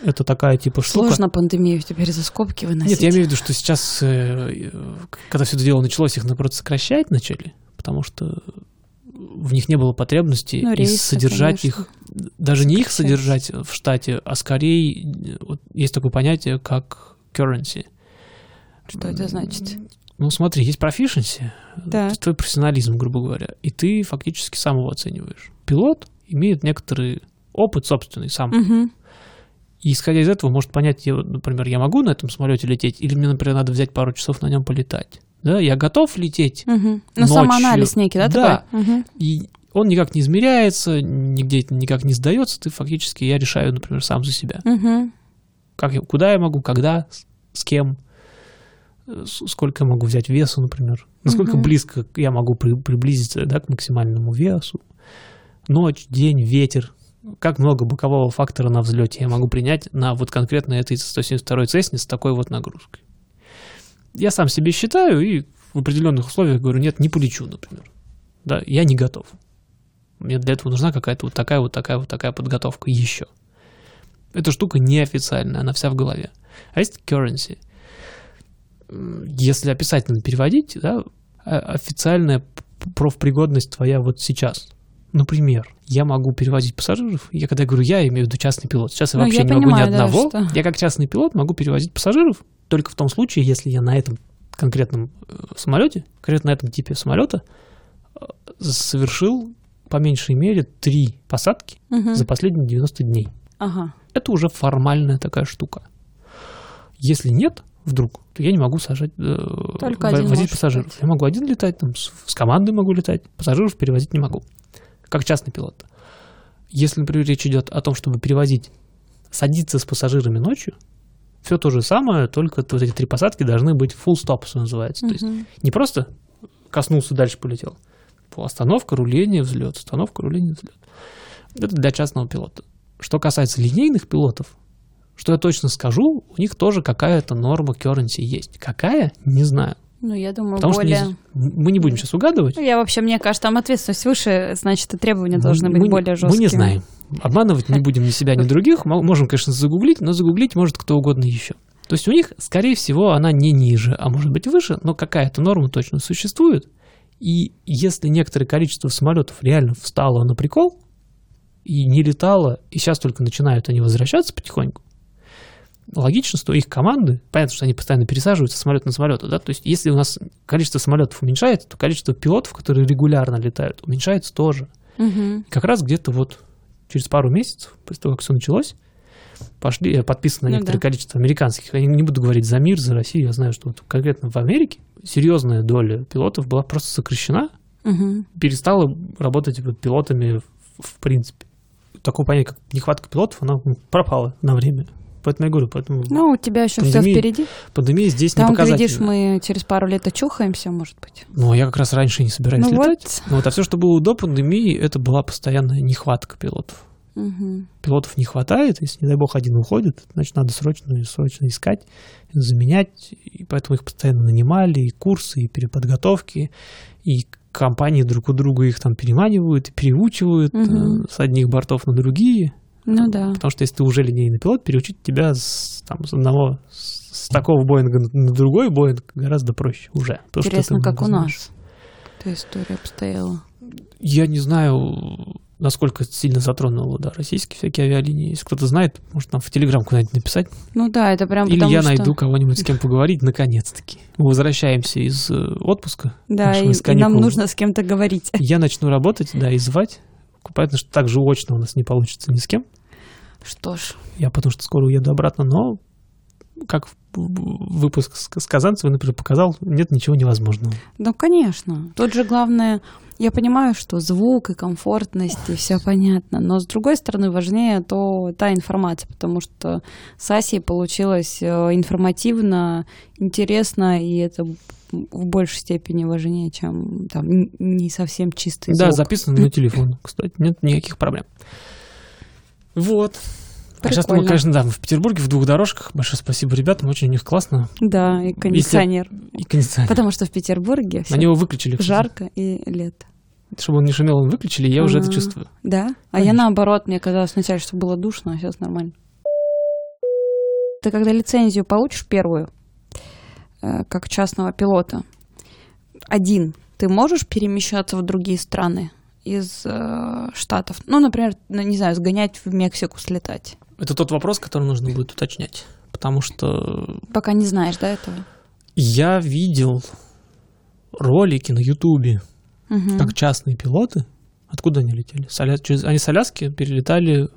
A: Это такая типа штука.
B: Сложно пандемию теперь за скобки выносить.
A: Нет, я имею в виду, что сейчас, э, когда все это дело началось, их наоборот сокращать начали, потому что в них не было потребности
B: Ну,
A: и
B: рейсы,
A: содержать
B: конечно.
A: их, даже не их содержать в штате, а скорее вот есть такое понятие, как currency.
B: Что это значит?
A: Ну, смотри, есть proficiency,
B: Да.
A: твой профессионализм, грубо говоря, и ты фактически сам его оцениваешь. Пилот имеет некоторый опыт собственный сам,
B: Мгм.
A: И исходя из этого, может понять, я, например, я могу на этом самолете лететь, или мне, например, надо взять пару часов на нем полетать. Да, я готов лететь,
B: Мгм. Ну, самоанализ некий, да,
A: Да.
B: такой? Мгм.
A: и он никак не измеряется, нигде никак не сдается. Ты фактически, я решаю, например, сам за себя.
B: Мгм.
A: Как я, куда я могу, когда, с, с кем, с- сколько я могу взять весу, например. Насколько
B: Мгм.
A: близко я могу при- приблизиться да, к максимальному весу. Ночь, день, ветер. Как много бокового фактора на взлете я могу принять на вот конкретно этой 172-й Цесне с такой вот нагрузкой. Я сам себе считаю и в определенных условиях говорю, нет, не полечу, например. Да, я не готов. Мне для этого нужна какая-то вот такая вот такая вот такая подготовка еще. Эта штука неофициальная, она вся в голове. А есть currency. Если описательно переводить, да, официальная профпригодность твоя вот сейчас. Например, я могу перевозить пассажиров. Я когда говорю я, имею в виду частный пилот. Сейчас я
B: Ну,
A: вообще
B: я
A: не могу ни
B: понимаю, да,
A: одного.
B: что-
A: Я как частный пилот могу перевозить пассажиров только в том случае, если я на этом конкретном э, самолете, конкретно на этом типе самолета э, совершил по меньшей мере три посадки
B: Мгм.
A: за последние 90 дней.
B: Ага.
A: Это уже формальная такая штука. Если нет, вдруг, то я не могу сажать, э,
B: Только
A: возить пассажиров.
B: летать.
A: Я могу один летать, там, с, с командой могу летать, пассажиров перевозить не могу. Как частный пилот. Если, например, речь идет о том, чтобы перевозить, садиться с пассажирами ночью, все то же самое, только вот эти три посадки должны быть full stop, что называется. То есть не просто коснулся, дальше полетел. Остановка, руление, взлет, остановка, руление, взлет. Это для частного пилота. Что касается линейных пилотов, что я точно скажу, у них тоже какая-то норма currency есть. Какая? Не знаю.
B: Ну, я думаю,
A: Потому
B: более...
A: что не- мы не будем сейчас угадывать.
B: Я вообще, мне кажется, там ответственность выше, значит, и требования должны
A: Мы-
B: быть
A: мы,
B: более
A: Мы
B: жесткими.
A: не знаем. Обманывать не будем ни себя, ни других. Мо- Можем, конечно, загуглить, но загуглить может кто угодно еще. То есть у них, скорее всего, она не ниже, а может быть выше, но какая-то норма точно существует. И если некоторое количество самолетов реально встало на прикол и не летало, и сейчас только начинают они возвращаться потихоньку, логично, что их команды, понятно, что они постоянно пересаживаются с самолета на самолет, да, то есть если у нас количество самолетов уменьшается, то количество пилотов, которые регулярно летают, уменьшается тоже.
B: Мгм.
A: Как раз где-то вот через пару месяцев, после того, как все началось, пошли э, подписано
B: Ну
A: некоторое
B: да.
A: количество американских. Я не, буду говорить за мир, за Россию. Я знаю, что вот конкретно в Америке серьезная доля пилотов была просто сокращена,
B: Мгм.
A: перестала работать вот пилотами в, принципе. Такое понятие, как нехватка пилотов, она пропала на время. Поэтому я говорю, поэтому
B: Ну, у тебя еще все
A: Пандемия
B: впереди.
A: пандемия здесь не
B: Там,
A: показательна.
B: глядишь, мы через пару лет очухаемся, может быть.
A: Ну, я как раз раньше не собираюсь
B: Ну
A: летать.
B: вот.
A: Но вот, а все, что было до пандемии, это была постоянная нехватка пилотов.
B: Мгм.
A: пилотов не хватает, если, не дай бог, один уходит, значит, надо срочно, срочно искать, заменять, и поэтому их постоянно нанимали, и курсы, и переподготовки, и компании друг у друга их там переманивают и переучивают э, с одних бортов на другие,
B: Ну да.
A: потому что если ты уже линейный пилот, переучить тебя с, там, с одного, с такого Боинга на другой Боинг гораздо проще уже. что
B: Интересно, как у
A: знаешь.
B: нас эта история обстояла.
A: Я не знаю, насколько сильно затронуло, да, российские всякие авиалинии. Если кто-то знает, может нам в Телеграм куда-нибудь написать.
B: Ну да, это прям
A: Или я
B: что...
A: найду кого-нибудь, с кем поговорить, наконец-таки. Мы возвращаемся из э, отпуска.
B: Да, и, и нам нужно с кем-то говорить.
A: Я начну работать, да, и звать. Понятно, что так же очно у нас не получится ни с кем.
B: Что ж,
A: Я потому что скоро уеду обратно, но как выпуск с Казанцевой, например, показал, нет ничего невозможного.
B: ну конечно. Тут же главное, я понимаю, что звук и комфортность, и все понятно, но с другой стороны важнее то та информация, потому что с Асей получилось э, информативно, интересно, и это в большей степени важнее, чем там не совсем чистый
A: Да,
B: звук.
A: записано на телефон, кстати, нет никаких проблем. Вот. А сейчас мы,
B: Прикольно.
A: конечно, да, в Петербурге в двух дорожках. Большое спасибо ребятам, очень у них классно.
B: Да, и кондиционер.
A: И кондиционер.
B: Потому что в Петербурге
A: На
B: всё
A: него выключили. кстати.
B: жарко и лето.
A: Чтобы он не шумел, он выключили, и я уже это
B: А.
A: чувствую.
B: Да? А я
A: Конечно.
B: наоборот, мне казалось вначале, что было душно, а сейчас нормально. Ты когда лицензию получишь первую, э, как частного пилота, один, ты можешь перемещаться в другие страны из э, штатов? Ну, например, ну, не знаю, сгонять в Мексику, слетать.
A: Это тот вопрос, который нужно будет уточнять. Потому что
B: Пока не знаешь, да, этого?
A: я видел ролики на Ютубе,
B: Мгм.
A: как частные пилоты. Откуда они летели? С Аля- через- Они с Аляски перелетали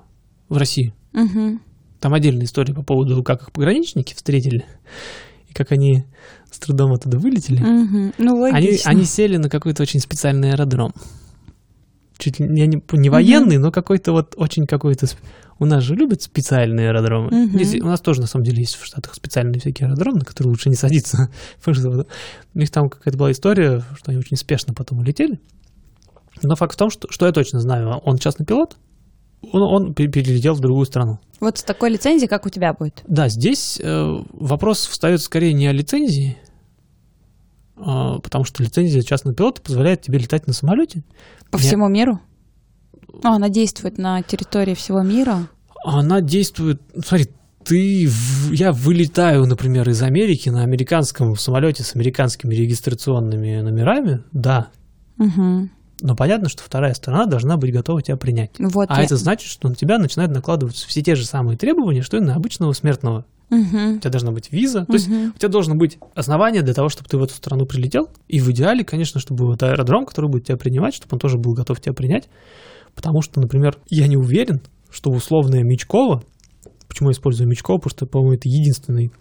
A: в Россию.
B: Мгм.
A: Там отдельная история по поводу, как их пограничники встретили, и как они с трудом оттуда вылетели.
B: Мгм. Ну,
A: Они,
B: логично.
A: они сели на какой-то очень специальный аэродром. Чуть ли не, не- военный, но какой-то вот очень какой-то... У нас же любят специальные аэродромы.
B: Мгм.
A: Здесь- у нас тоже, на самом деле, есть в Штатах специальные всякие аэродромы, на которые лучше не садиться. У них там какая-то была история, что они очень спешно потом улетели. Но факт в том, что, что я точно знаю, он частный пилот, он, он пе- перелетел в другую страну.
B: Вот с такой лицензией, как у тебя будет.
A: Да, здесь э, вопрос встает скорее не о лицензии, а, потому что лицензия частного пилота позволяет тебе летать на самолете.
B: По
A: Я-
B: всему миру? А, она действует на территории всего мира?
A: Она действует... Смотри, ты, я вылетаю, например, из Америки на американском самолете с американскими регистрационными номерами, да,
B: Угу.
A: но понятно, что вторая страна должна быть готова тебя принять.
B: Вот
A: А
B: я-
A: это значит, что на тебя начинают накладываться все те же самые требования, что и на обычного смертного.
B: Мгм.
A: У тебя должна быть виза. То есть у тебя должно быть основание для того, чтобы ты в эту страну прилетел. И в идеале, конечно, чтобы вот аэродром, который будет тебя принимать, чтобы он тоже был готов тебя принять. Потому что, например, я не уверен, что условная Мечкова, почему я использую Мечкова, потому что, по-моему, это единственный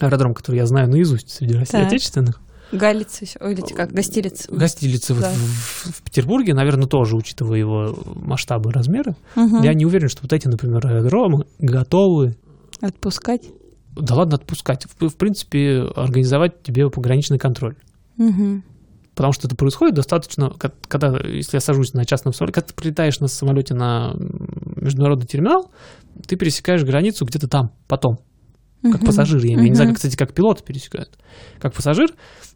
A: аэродром, который я знаю наизусть среди России
B: Так.
A: отечественных.
B: Галица еще, или как, гостилица.
A: Гостилицы вот
B: Да.
A: в, в Петербурге, наверное, тоже, учитывая его масштабы и размеры.
B: Мгм.
A: Я не уверен, что вот эти, например, аэродромы готовы
B: Отпускать?
A: да ладно отпускать. В, в принципе, организовать тебе пограничный контроль.
B: Мгм.
A: Потому что это происходит достаточно, когда, если я сажусь на частном самолете, когда ты прилетаешь на самолете на международный терминал, ты пересекаешь границу где-то там, потом, как
B: Мгм.
A: пассажир. Я, виду. не знаю, кстати, как пилот пересекают. Как пассажир,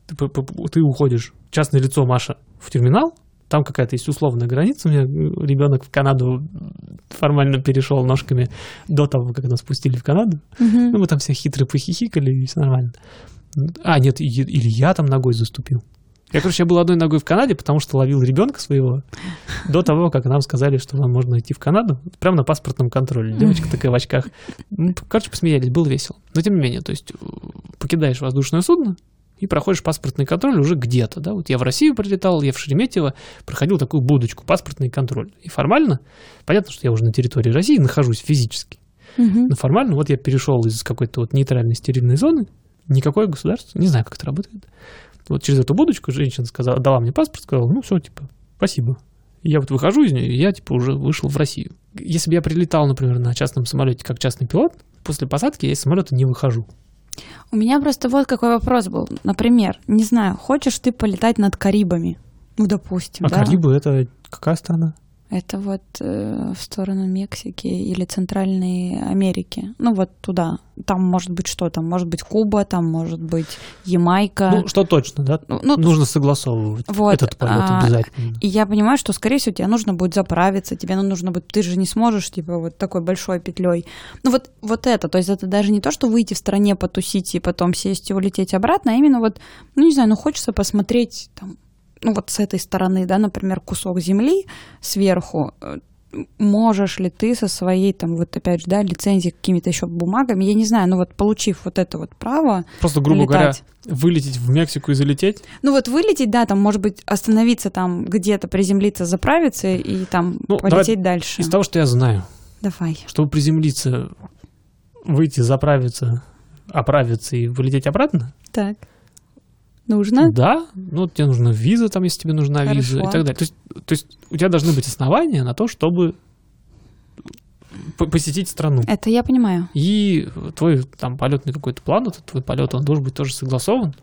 A: ты, ты уходишь, частное лицо Маша, в терминал, там какая-то есть условная граница. У меня э, ребенок в Канаду формально перешел ножками до того, как нас спустили в Канаду.
B: Мгм.
A: Ну, мы там все хитро похихикали, и все нормально. А, нет, или я там ногой заступил. Я, короче, я был одной ногой в Канаде, потому что ловил ребенка своего до того, как нам сказали, что нам можно идти в Канаду, прямо на паспортном контроле. Девочка такая в очках. Ну, короче, посмеялись, было весело. Но тем не менее, то есть э, покидаешь воздушное судно и проходишь паспортный контроль уже где-то, да. Вот я в Россию прилетал, я в Шереметьево проходил такую будочку, паспортный контроль. И формально, понятно, что я уже на территории России нахожусь физически.
B: Мгм.
A: Но формально вот я перешел из какой-то вот нейтральной стерильной зоны, никакое государство, не знаю, как это работает. Вот через эту будочку женщина сказала, дала мне паспорт, сказала, ну все, типа, спасибо. И я вот выхожу из нее, и я типа уже вышел в Россию. Если бы я прилетал, например, на частном самолете как частный пилот, после посадки я из самолета не выхожу.
B: У меня просто вот какой вопрос был. Например, не знаю, хочешь ты полетать над Карибами? Ну, допустим,
A: А
B: да?
A: Карибы это какая страна?
B: Это вот э, в сторону Мексики или Центральной Америки. Ну, вот туда. Там может быть что? Там может быть Куба, там может быть Ямайка.
A: Ну, что точно, да?
B: Ну, ну,
A: Нужно согласовывать
B: вот,
A: этот полет
B: а,
A: обязательно.
B: И я понимаю, что, скорее всего, тебе нужно будет заправиться, тебе ну, нужно будет, ты же не сможешь, типа, вот такой большой петлей. Ну, вот, вот это, то есть это даже не то, что выйти в стране, потусить и потом сесть и улететь обратно, а именно вот, ну, не знаю, ну, хочется посмотреть там ну вот с этой стороны, да, например, кусок земли сверху, э, можешь ли ты со своей, там, вот опять же, да, лицензией, какими-то еще бумагами, я не знаю, ну вот получив вот это вот право
A: Просто, грубо
B: летать.
A: говоря, вылететь в Мексику и залететь.
B: Ну вот вылететь, да, там, может быть, остановиться там где-то, приземлиться, заправиться и там
A: Ну,
B: полететь дальше.
A: Из того, что я знаю,
B: Давай.
A: чтобы приземлиться, выйти, заправиться, оправиться и вылететь обратно,
B: Так. Нужно?
A: да, ну тебе нужна виза, там, если тебе нужна виза и
B: Хорошо.
A: так далее. То есть, то есть у тебя должны быть основания на то, чтобы по- посетить страну.
B: Это я понимаю.
A: И твой там полетный какой-то план, этот твой полет, он должен быть тоже согласован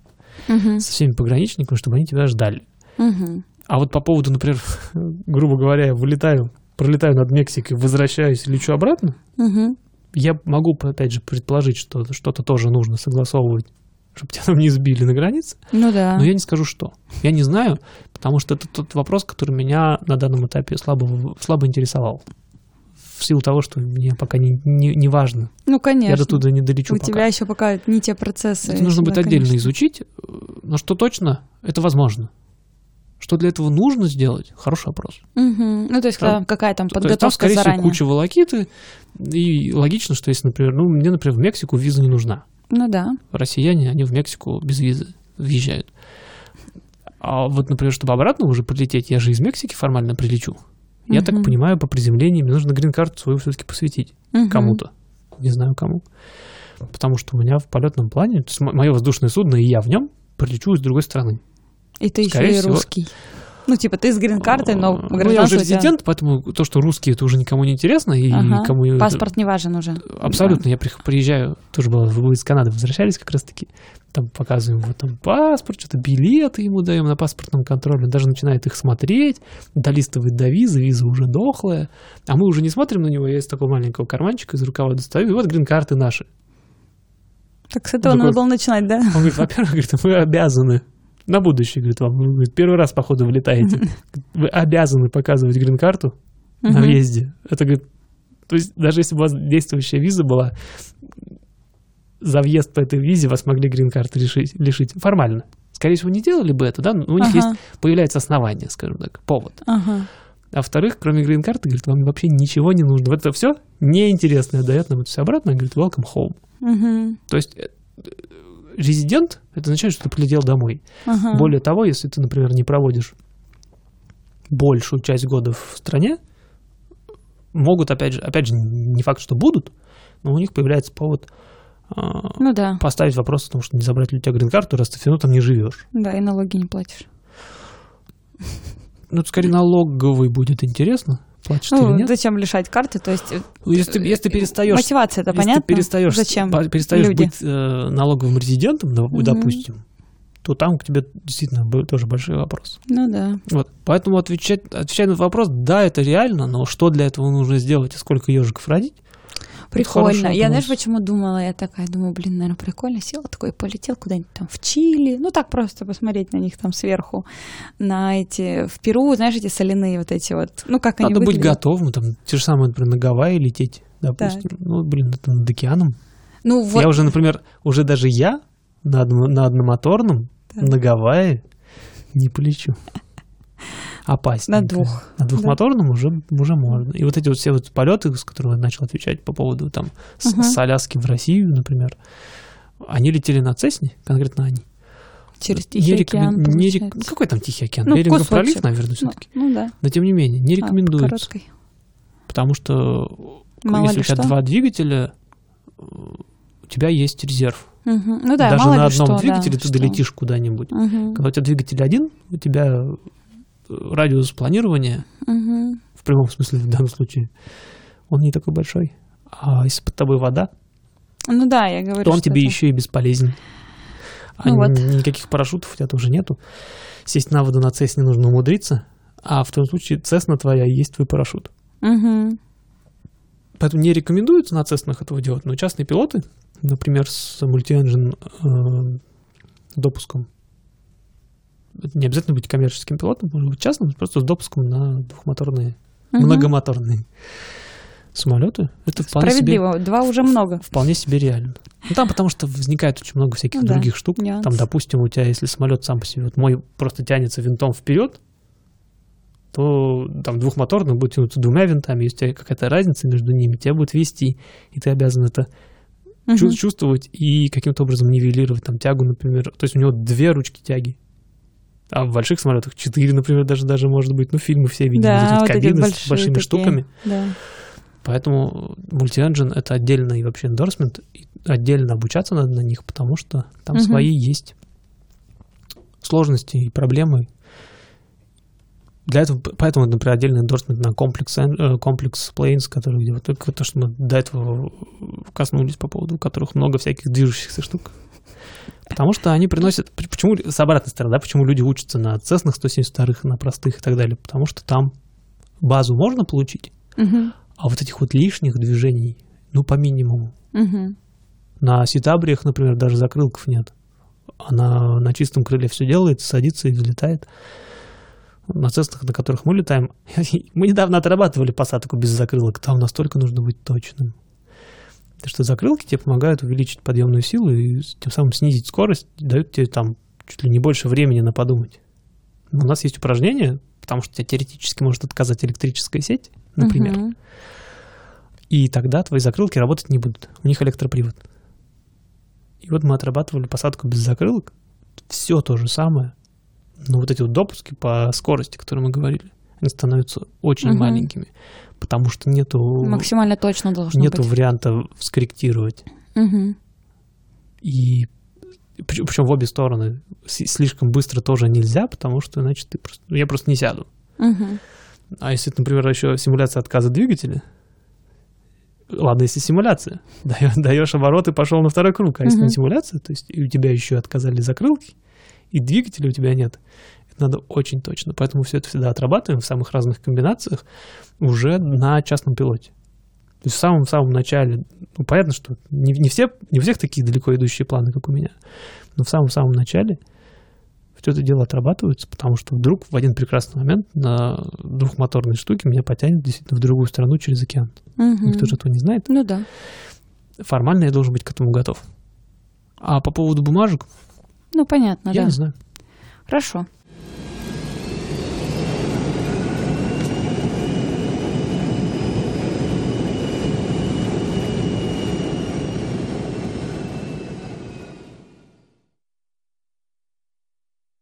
B: Мгм.
A: со всеми пограничниками, чтобы они тебя ждали.
B: Мгм.
A: А вот по поводу, например, грубо говоря, я вылетаю, пролетаю над Мексикой, возвращаюсь лечу обратно,
B: Мгм.
A: я могу, опять же, предположить, что что-то тоже нужно согласовывать, чтобы тебя там не сбили на границе,
B: Ну да.
A: но я не скажу, что. Я не знаю, потому что это тот вопрос, который меня на данном этапе слабо, слабо интересовал. В силу того, что мне пока не, не, не важно.
B: Ну, конечно.
A: Я до туда не долечу
B: У
A: пока.
B: тебя еще пока не те процессы.
A: Это нужно
B: Да,
A: будет отдельно
B: конечно.
A: изучить, но что точно, это возможно. Что для этого нужно сделать? Хороший вопрос.
B: Мгм. Ну, то есть,
A: Там-
B: какая там
A: То есть там,
B: подготовка
A: скорее
B: заранее.
A: всего, куча волокиты, и логично, что если, например, ну, мне, например, в Мексику виза не нужна.
B: Ну да.
A: Россияне, они в Мексику без визы въезжают. А вот, например, чтобы обратно уже прилететь, я же из Мексики формально прилечу. Я так
B: Мгм.
A: понимаю, по приземлению мне нужно грин-карту свою все-таки посвятить
B: Мгм.
A: кому-то. Не знаю кому. Потому что у меня в полетном плане, то есть мое воздушное судно, и я в нем прилечу из другой страны.
B: И ты
A: Скорее
B: еще и
A: всего.
B: русский. Ну, типа, ты с грин-картой, но
A: А, ну, я уже
B: гражданство у тебя-
A: резидент, поэтому то, что русские, это уже никому не интересно, и
B: Ага.
A: кому... это-
B: Паспорт не важен уже.
A: Абсолютно. Я прих- приезжаю, тоже было, вы из Канады возвращались как раз-таки, там показываем вот там паспорт, что-то билеты ему даем на паспортном контроле, он даже начинает их смотреть, долистывает до визы, виза уже дохлая, а мы уже не смотрим на него, я из такого маленького карманчика из рукава достаю, и вот грин-карты наши.
B: Так с этого
A: Ну,
B: надо было начинать, да?
A: Он говорит, во-первых, говорит, вы обязаны на будущее, говорит, вам, вы, говорит, первый раз, походу, вылетаете, вы обязаны показывать грин-карту на въезде. Это, говорит, то есть даже если бы у вас действующая виза была, за въезд по этой визе вас могли грин-карты лишить, лишить. Формально. Скорее всего, не делали бы это, да, но у них
B: Ага.
A: есть, появляется основание, скажем так, повод.
B: Ага.
A: А во-вторых, кроме грин-карты, говорит, вам вообще ничего не нужно. Вот это все неинтересное дает нам это все обратно, говорит, welcome home.
B: Мгм.
A: То есть э, резидент, это означает, что ты прилетел домой.
B: Ага.
A: Более того, если ты, например, не проводишь большую часть года в стране, могут, опять же, опять же, не факт, что будут, но у них появляется повод а,
B: Ну да.
A: поставить вопрос о том, что не забрать ли у тебя грин-карту, раз ты все равно там не живешь.
B: Да, и налоги не платишь.
A: Ну, это скорее налоговый будет интересно, или
B: Ну,
A: нет.
B: зачем лишать карты? То есть э,
A: Ну, Если, ты- если ты перестаешь,
B: мотивация это
A: если
B: понятно?
A: ты перестаешь,
B: Зачем?
A: перестаешь
B: люди?
A: быть э, налоговым резидентом,
B: Мгм.
A: допустим, то там к тебе действительно тоже большой вопрос.
B: Ну да.
A: Вот. Поэтому отвечать, отвечая на этот вопрос, да, это реально, но что для этого нужно сделать и сколько ежиков родить?
B: Прикольно. Я, знаешь, почему думала? Я такая думаю, блин, наверное, прикольно. Села такой, полетел куда-нибудь там в Чили. Ну, так просто посмотреть на них там сверху. На эти... В Перу, знаешь, эти соляные вот эти вот... Ну, как они
A: Надо быть готовым, там, те же самые, например, на Гавайи лететь, допустим. Ну, блин, это над океаном.
B: Ну, вот...
A: Я уже, например, уже даже я на, одно- на одномоторном
B: Да.
A: на Гавайи не полечу. Опаснее.
B: На двух.
A: На двухмоторном уже, уже можно. И вот эти вот все вот полеты, с которыми я начал отвечать по поводу там с,
B: Мгм.
A: с Аляски в Россию, например, они летели на Цесне, конкретно они.
B: Через
A: Не
B: Тихий
A: рекомен-
B: океан,
A: не рек- ну, Какой там Тихий океан?
B: Ну,
A: Берингов
B: кусочек.
A: пролив, наверное,
B: Ну,
A: все-таки.
B: ну да.
A: Но тем не менее, не
B: А, по
A: рекомендуется.
B: короткой.
A: Потому что
B: Мало
A: если
B: ли
A: у тебя
B: что.
A: два двигателя, э, у тебя есть резерв.
B: Мгм. Ну да,
A: Даже
B: мало
A: на одном
B: что, да,
A: двигателе ты
B: что.
A: долетишь куда-нибудь.
B: Мгм.
A: Когда у тебя двигатель один, у тебя э, радиус планирования,
B: Мгм.
A: в прямом смысле в данном случае, он не такой большой. А если под тобой вода,
B: Ну да, я говорю,
A: то он тебе
B: это-
A: еще и бесполезен. А
B: Ну вот.
A: никаких парашютов у тебя тоже нету. Сесть на воду на Цесне нужно умудриться, а в том случае Цесна твоя и есть твой парашют.
B: Мгм.
A: Поэтому не рекомендуется на Цеснах этого делать, но частные пилоты, например, с мультиэнджин э, допуском, не обязательно быть коммерческим пилотом, может быть частным, просто с допуском на двухмоторные,
B: Мгм.
A: многомоторные. Самолеты? Это вполне себе,
B: Справедливо, два уже много.
A: вполне себе реально. Ну, там потому что возникает очень много всяких
B: Ну да,
A: других штук.
B: нюанс.
A: Там, допустим, у тебя, если самолет сам по себе, вот мой просто тянется винтом вперед, то там двухмоторный будет тянуться двумя винтами, если у тебя какая-то разница между ними, тебя будет вести, и ты обязан это
B: Мгм.
A: чувствовать и каким-то образом нивелировать там тягу, например. То есть у него две ручки тяги. А в больших самолетах четыре, например, даже даже может быть. Ну, фильмы все видели,
B: Да,
A: вот кабины с большими
B: такие.
A: штуками.
B: Да.
A: Поэтому мультиэнджин — это отдельный вообще эндорсмент, и отдельно обучаться надо на них, потому что там
B: Мгм.
A: свои есть сложности и проблемы. Для этого, поэтому, например, отдельный эндорсмент на комплекс, э, комплекс planes, который где вот только то, что мы до этого коснулись по поводу которых много всяких движущихся штук. Потому что они приносят... Почему с обратной стороны, да, почему люди учатся на цеснах 172 на простых и так далее? Потому что там базу можно получить,
B: Мгм.
A: а вот этих вот лишних движений, ну, по минимуму.
B: Мгм.
A: На ситабриях, например, даже закрылков нет. Она на чистом крыле все делает, садится и взлетает. На цестах, на которых мы летаем, мы недавно отрабатывали посадку без закрылок, там настолько нужно быть точным. Что закрылки тебе помогают увеличить подъемную силу и тем самым снизить скорость, дают тебе там чуть ли не больше времени на подумать. Но у нас есть упражнение, потому что тебе теоретически может отказать электрическая сеть, например. И тогда твои закрылки работать не будут. У них электропривод. И вот мы отрабатывали посадку без закрылок. Все то же самое. Но вот эти вот допуски по скорости, о которой мы говорили, становятся очень
B: Мгм.
A: маленькими. Потому что нету,
B: Максимально точно должно
A: нету
B: быть.
A: варианта скорректировать.
B: Мгм.
A: И причем в обе стороны. Слишком быстро тоже нельзя, потому что иначе ты просто... ну, Я просто не сяду.
B: Мгм.
A: А если, например, еще симуляция отказа двигателя, ладно, если симуляция, даешь, даешь оборот и пошел на второй круг, а если
B: Мгм.
A: не симуляция, то есть у тебя еще отказали закрылки, и двигателя у тебя нет, надо очень точно. Поэтому все это всегда отрабатываем в самых разных комбинациях уже на частном пилоте. То есть в самом-самом начале, ну, понятно, что не, не, все, не у всех такие далеко идущие планы, как у меня, но в самом-самом начале все это дело отрабатывается, потому что вдруг в один прекрасный момент на двухмоторной штуке меня потянет действительно в другую страну через океан.
B: Мгм.
A: Никто же этого не знает.
B: Ну да.
A: Формально я должен быть к этому готов. А по поводу бумажек,
B: Ну понятно,
A: я
B: да.
A: не знаю.
B: Хорошо.